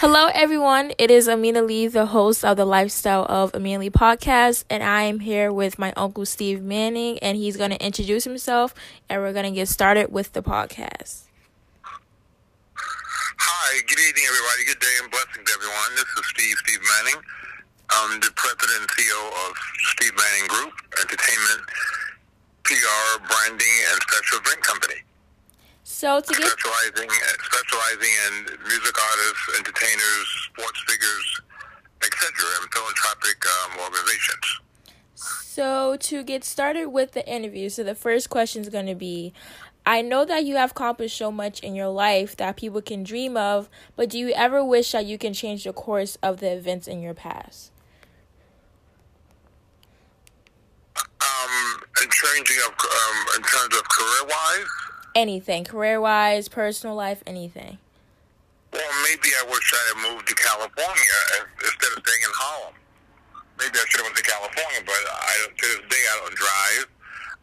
Hello, everyone. It is Amina Lee, the host of the Lifestyle of Amina Lee podcast, and I am here with my uncle Steve Manning, and he's going to introduce himself, and we're going to get started with the podcast. Hi, good evening, everybody. Good day and blessings, everyone. This is Steve, Steve Manning. I'm the president and CEO of Steve Manning Group, entertainment, PR, branding, and special company. So to get specializing specializing in music artists, entertainers, sports figures, etc., and philanthropic um, organizations. So to get started with the interview, so the first question is going to be. I know that you have accomplished so much in your life that people can dream of, but do you ever wish that you can change the course of the events in your past? Um, in changing of um, in terms of career wise. Anything, career wise, personal life, anything. Well, maybe I wish I had moved to California instead of staying in Harlem. Maybe I should have went to California, but I to this day I don't drive.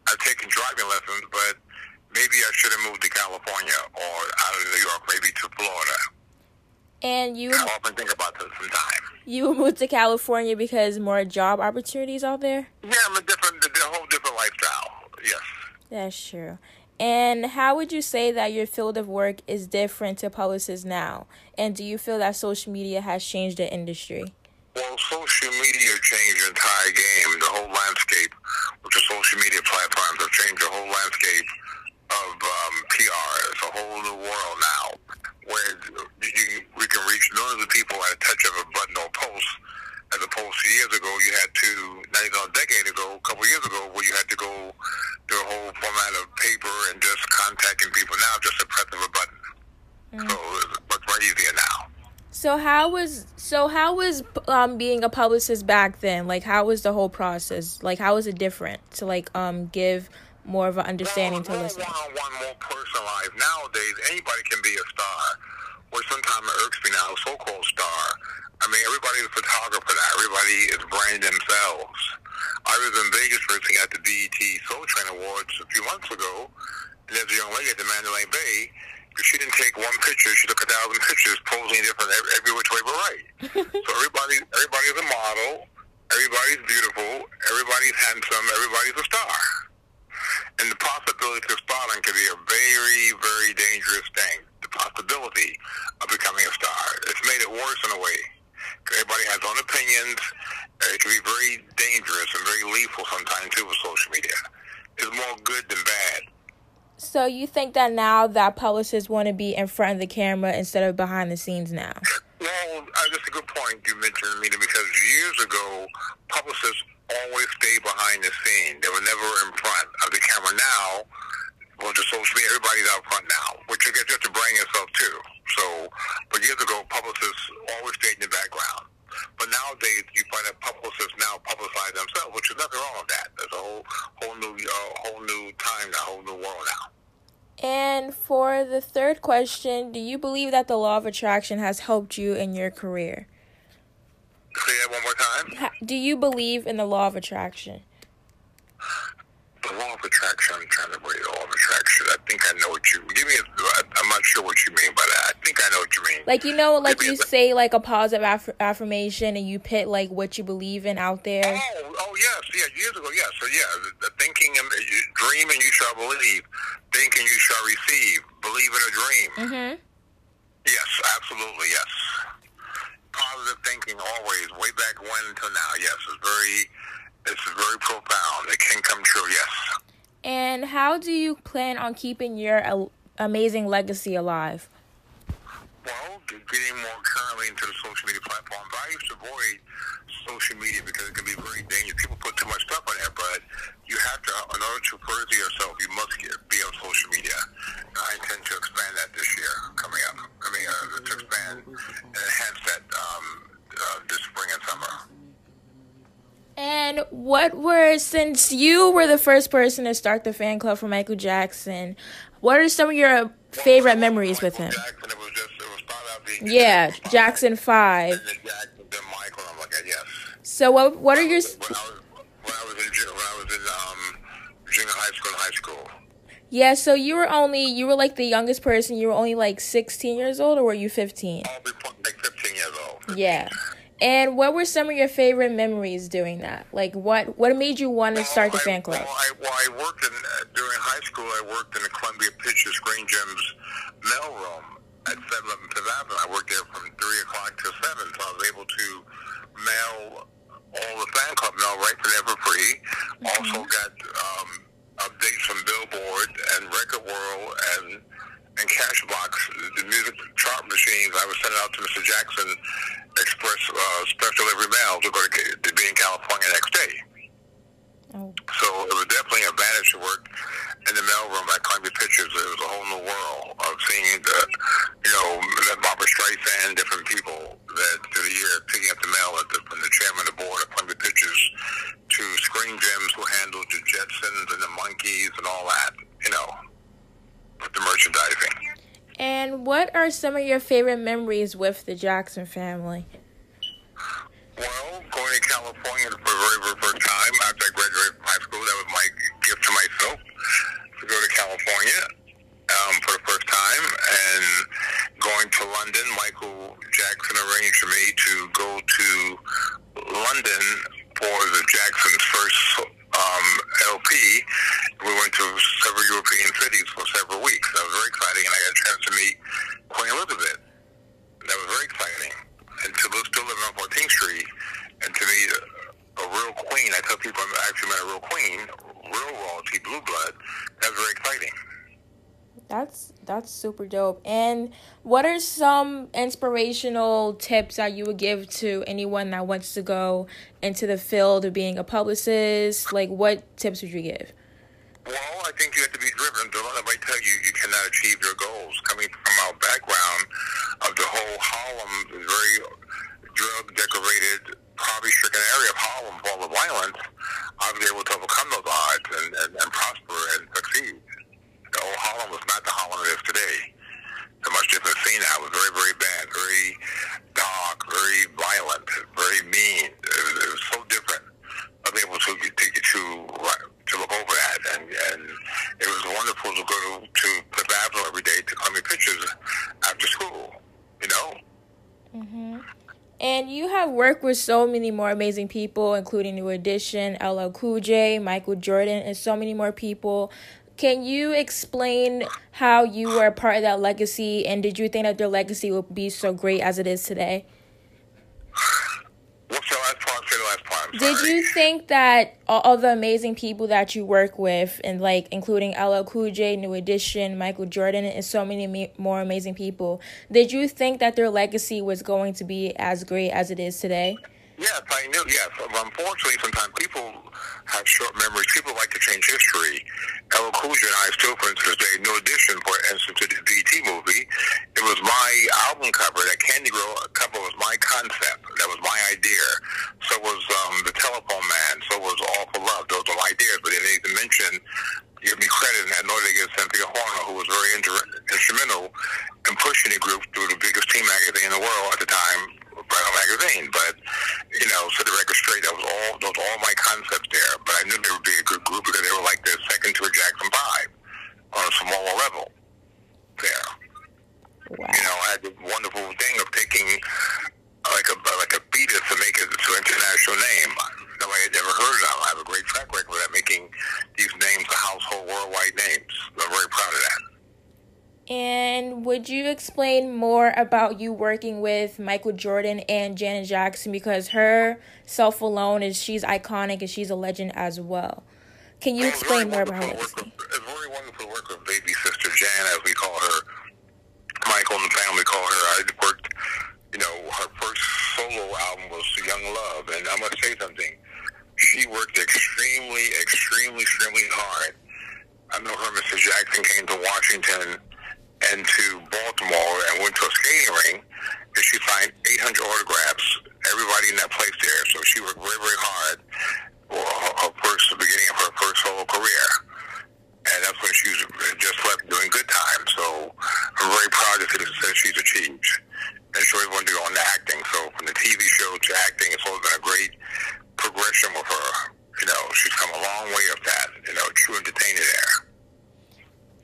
I've taken driving lessons, but maybe I should have moved to California or out of New York, maybe to Florida. And you I often think about this sometimes. You moved to California because more job opportunities out there? Yeah, I'm a different, a whole different lifestyle. Yes. That's true. And how would you say that your field of work is different to publicists now? And do you feel that social media has changed the industry? Well, social media changed the entire game. The whole landscape with the social media platforms have changed the whole landscape of um, PR. It's a whole new world now where you, we can reach millions of people at a touch of a button or post as opposed to years ago, you had to, not even a decade ago, a couple years ago, where you had to go through a whole format of paper and just contacting people. Now, just a press of a button. Mm. So it's much more easier now. So how was so how was um being a publicist back then? Like how was the whole process? Like how was it different to like um give more of an understanding to listeners? One on one, more personalized. Nowadays, anybody can be a star. Which sometimes irks me now, so-called star. I mean, everybody's a photographer now. Everybody is branding themselves. I was in Vegas racing at the BET Soul Train Awards a few months ago, and there's a young lady at the Mandalay Bay. If she didn't take one picture, she took a thousand pictures, posing different every, every which way but right. so everybody, everybody's a model. Everybody's beautiful. Everybody's handsome. Everybody's a star. And the possibility of spotting can be a very, very dangerous thing. The possibility of becoming a star. It's made it worse in a way. Everybody has own opinions. It can be very dangerous and very lethal sometimes too with social media. It's more good than bad. So you think that now that publicists want to be in front of the camera instead of behind the scenes now? Well, uh, that's a good point you mentioned, Amina, because years ago, publicists always stayed behind the scene. They were never in front of the camera. Now, well, just social media, everybody's out front now, which I guess you have to bring yourself too. So, but years ago, publicists always stayed in the background. But nowadays, you find that publicists now publicize themselves, which is nothing wrong with that. There's a whole, whole new, uh, whole new time, a whole new world now. And for the third question, do you believe that the law of attraction has helped you in your career? Say that one more time. Do you believe in the law of attraction? The law of attraction. I'm trying to read the law of attraction. I think I know what you give me. A, I'm not sure what you mean by that. I think I know what you mean. Like you know, like you say like a positive aff- affirmation, and you put like what you believe in out there. Oh, oh yes, yeah, years ago, yes. So yeah, the, the thinking and dream and you shall believe. Think and you shall receive. Believe in a dream. Mm-hmm. Yes, absolutely, yes. Positive thinking always, way back when until now. Yes, it's very it's very profound. It can come true, yes. And how do you plan on keeping your amazing legacy alive? Well, getting more currently into the social media platforms. I used to avoid social media because it can be very dangerous. People put too much stuff on there, but you have to, in order to further yourself, you must get, be on social media. And I intend to expand that this year coming up. I mean, uh, to expand and enhance that um, uh, this spring and summer. And what were since you were the first person to start the fan club for Michael Jackson, what are some of your favorite well, memories with him? Jackson, it was just, it was yeah, Jackson Five. So what what are your? When I was, when I was in when I was in um, junior high school and high school. Yeah, so you were only you were like the youngest person. You were only like sixteen years old, or were you fifteen? I'll be like fifteen Yeah. And what were some of your favorite memories doing that? Like, what what made you want to start the fan club? Well, I, well, I worked in uh, during high school. I worked in the Columbia Pictures Screen Gems mailroom at 711 Fifth Avenue. I worked there from three o'clock to seven, so I was able to mail all the fan club mail right from there for free. Mm-hmm. Also got um, updates from Billboard and Record World and and Cashbox, the music chart machines. I was sending out to Mr. Jackson express uh, special delivery mail to go to, to be in California next day. Oh. So it was definitely a advantage to work in the mailroom at Columbia Pictures. It was a whole new world of seeing the, you know, Barbra Streisand, different people that through the year picking up the mail at the, from the chairman of the board of Columbia Pictures to Screen Gems who handled the Jetsons and the Monkees and all that, you know, with the merchandising. And what are some of your favorite memories with the Jackson family? Well, going to California for the very, very first time after I graduated from high school, that was my gift to myself to go to California um, for the first time. And going to London, Michael Jackson arranged for me to go to London for the Jackson's first um, LP. We went to several European cities for several weeks. That was very exciting, and I got a chance to meet Queen Elizabeth. That was very exciting. And to still living on 14th Street, and to meet a, a real queen. I tell people I actually met a real queen, real royalty, blue blood. That was very exciting. That's that's super dope. And what are some inspirational tips that you would give to anyone that wants to go into the field of being a publicist? Like what tips would you give? Well, I think you have to be driven. Don't let anybody tell you you cannot achieve your goals. Coming from our background of the whole Harlem, very drug decorated, poverty stricken area of Harlem full of violence, I was able to overcome those odds and, and, and prosper and succeed the was not the Harlem it is today. A much different scene now. Was very, very bad, very dark, very violent, very mean. It was, it was so different. I was able to take you to to look over that, and and it was wonderful to go to to Fifth Avenue every day to Columbia Pictures after school. You know. Mhm. And you have worked with so many more amazing people, including New Edition, LL Cool J, Michael Jordan, and so many more people. Can you explain how you were a part of that legacy, and did you think that their legacy would be so great as it is today? What's the last part? Say the last part. Did you think that all the amazing people that you work with, and like including LL Cool J, New Edition, Michael Jordan, and so many more amazing people, did you think that their legacy was going to be as great as it is today? Yes, I knew. Yes, unfortunately, sometimes people have short memories. People like to change history. LL Cool J and I still, for instance, day, New Edition, for instance, to the BET movie. It was my album cover. That Candy Girl cover was my concept. That was my idea. So was um, the Telephone Man. So was All for Love. Those are ideas. But they didn't even mention give me credit in that. Nor they give Cynthia Horner, who was very inter- instrumental in pushing the group through the biggest teen magazine in the world at the time, Vinyl magazine. But you know, set the record straight. That was all those all my concepts there. But I knew they would be a good group because they were like the second to a Jackson Five on a smaller level. There. Wow. You know, I had the wonderful thing of taking like a like a Beatles to make it to an international name. Nobody had ever heard of. it. I have a great track record of making these names a household worldwide names. I'm very proud of that. And would you explain more about you working with Michael Jordan and Janet Jackson because her self alone is she's iconic and she's a legend as well. Can you explain more about legacy? It's very wonderful to work with baby sister Jan, as we call her. Michael and the family call her. I worked, you know, her first solo album was Young Love, and I must say something. She worked extremely, extremely, extremely hard. I know her, Mr. Jackson, came to Washington and to Baltimore and went to a skating ring, and she signed 800 autographs. Everybody in that place there. So she worked very, very hard for her, her first, the beginning of her first solo career. And that's when she was just left doing good time. So I'm very proud of the success she's achieved. And she always wanted to go into acting. So from the TV show to acting, it's always been a great progression with her. You know, she's come a long way up that, you know, true entertainer there.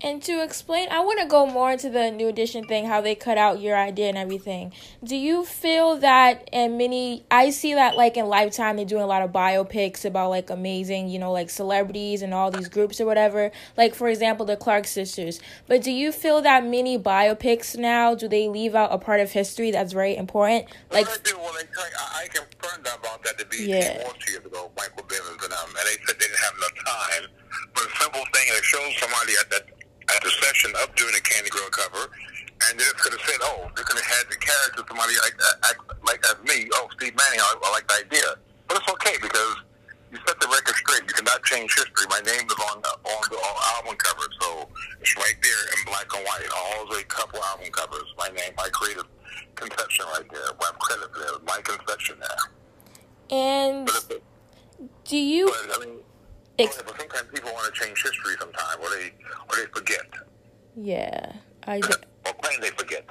And to explain, I want to go more into the new edition thing, how they cut out your idea and everything. Do you feel that in many, I see that like in Lifetime, they're doing a lot of biopics about like amazing, you know, like celebrities and all these groups or whatever. Like, for example, the Clark sisters. But do you feel that many biopics now, do they leave out a part of history that's very important? Like, well, I do. Well, they, I, I confirmed about that to be yeah. years ago, Michael Bivins and them, and they said they didn't have enough time. But a simple thing that shows somebody at that at the session of doing a Candy Girl cover, and they just could have said, "Oh, they could have had the character somebody like act, like as me. Oh, Steve Manning, I, I like the idea." But it's okay because you set the record straight. You cannot change history. My name is on the, on the on album cover, so it's right there in black and white. All the couple album covers. My name, my creative conception, right there. My credit there, my conception there. And do you? But, I mean, Ex- but sometimes people want to change history sometimes, or they or they forget. Yeah, I. or they forget.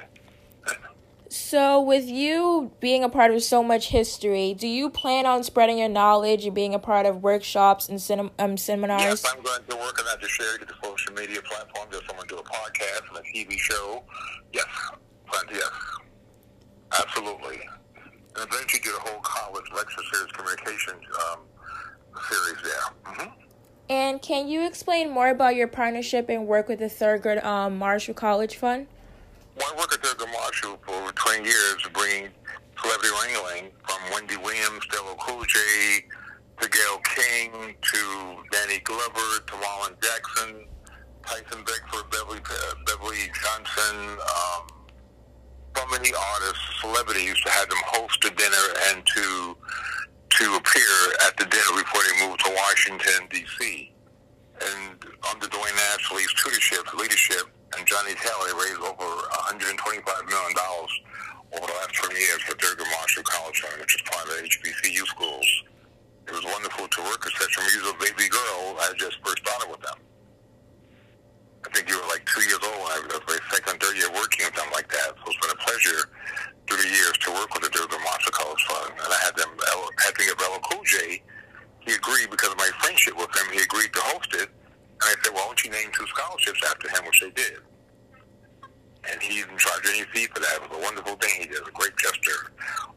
So, with you being a part of so much history, do you plan on spreading your knowledge and being a part of workshops and cinem- um, seminars? Yes, I'm going to work on that to share to the social media platforms. If someone do a podcast and a TV show, yes, plan to, yes, absolutely. And eventually do a whole college lecture series, communications um, series there. Mm-hmm. And can you explain more about your partnership and work with the Thurgood um, Marshall College Fund? Well, I work at Thurgood Marshall for over 20 years, bringing celebrity wrangling from Wendy Williams, Stella Cool J, to Gayle King, to Danny Glover, to Marlon Jackson, Tyson Beckford, Beverly, uh, Beverly Johnson, um, so many artists, celebrities, to have them host a dinner and to to appear at the dinner before they moved to Washington, D.C. And under Dwayne Ashley's tutorship, leadership, and Johnny Taylor, they raised over $125 million over the last 20 years for Thurgood Marshall College Fund, which is part of HBCU schools. It was wonderful to work with such a musical baby girl. I just first started with them. I think you were like two years old when I was my second, third year working with them like that. So it's been a pleasure through the years to work with the Thurgood Marshall College Fund. And I had them, had to get LL Cool J. He agreed because of my friendship with him. He agreed to host it. And I said, well, why don't you name two scholarships after him, which they did. And he didn't charge any fee for that. It was a wonderful thing. He did a great gesture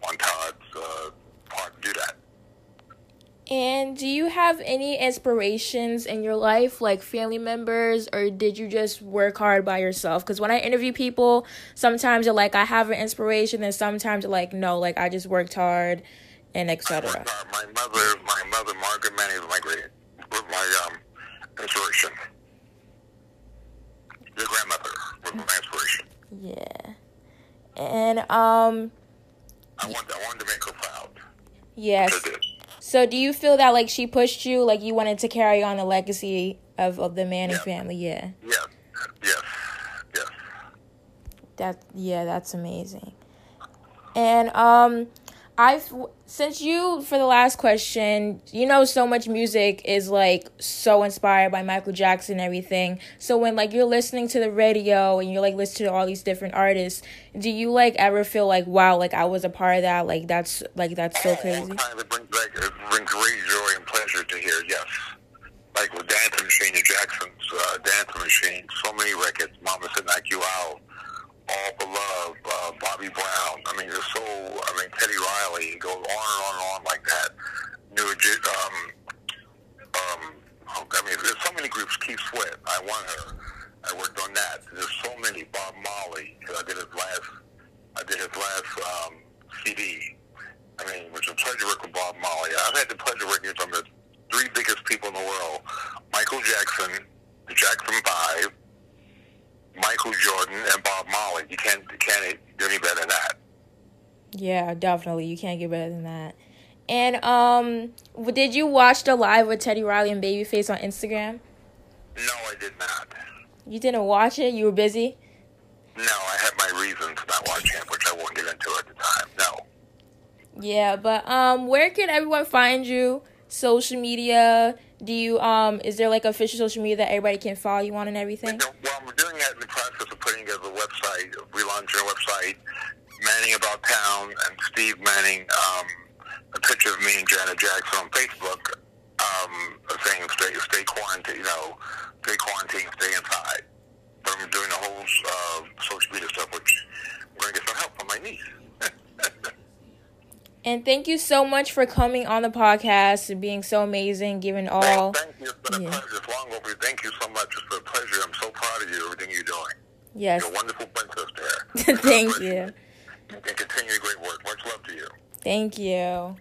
on Todd's uh, part to do that. And do you have any inspirations in your life, like family members, or did you just work hard by yourself? Because when I interview people, sometimes they're like, I have an inspiration, and sometimes they're like, no, like I just worked hard, and etc. My mother, my mother, Margaret Manning, was my great, my um, inspiration. Your grandmother was my inspiration. Yeah, and um. I wanted, I wanted to make her proud. Yes. So do you feel that like she pushed you, like you wanted to carry on the legacy of, of the Manning yeah. family? Yeah. Yes. Yes. Yes. That yeah, that's amazing. And um I've since you for the last question, you know so much music is like so inspired by Michael Jackson and everything. So when like you're listening to the radio and you're like listening to all these different artists, do you like ever feel like wow, like I was a part of that? Like that's like that's so crazy. Brings great joy and pleasure to hear. Yes, like with Dancing Machine and Jackson's uh, Dancing Machine, so many records. Mama said knock you out. All Love, uh, Bobby Brown. I mean, there's so, I mean, Teddy Riley, it goes on and on and on like that. New, um, um, oh, I mean, there's so many groups. Keith Sweat, I Want Her. I worked on that. There's so many. Bob Marley, I did his last, I did his last um, CD. I mean, it was a pleasure working with Bob Marley. I've had the pleasure working with some of the three biggest people in the world: Michael Jackson, the Jackson Five, Michael Jordan and Bob Marley. You can't you can't do any better than that. Yeah, definitely. You can't get better than that. And um, did you watch the live with Teddy Riley and Babyface on Instagram? No, I did not. You didn't watch it? You were busy? No, I had my reasons not watching it, which I won't get into at the time. No. Yeah, but um, where can everyone find you? Social media, do you um is there like official social media that everybody can follow you on and everything? Well, we're doing that in the process of putting together a website, relaunching a website, Manning About Town, and Steve Manning, um, a picture of me and Janet Jackson on Facebook, um, saying stay stay quarantined, you know, stay quarantined, stay inside. but I'm doing the whole uh, social media stuff, which I'm going to get some help from my niece. And thank you so much for coming on the podcast and being so amazing, giving all. Thank you. It's been a yeah. pleasure. It's long overdue. Thank you so much. It's been a pleasure. I'm so proud of you, everything you're doing. Yes. You're a wonderful princess there. thank you. And continue your great work. Much love to you. Thank you.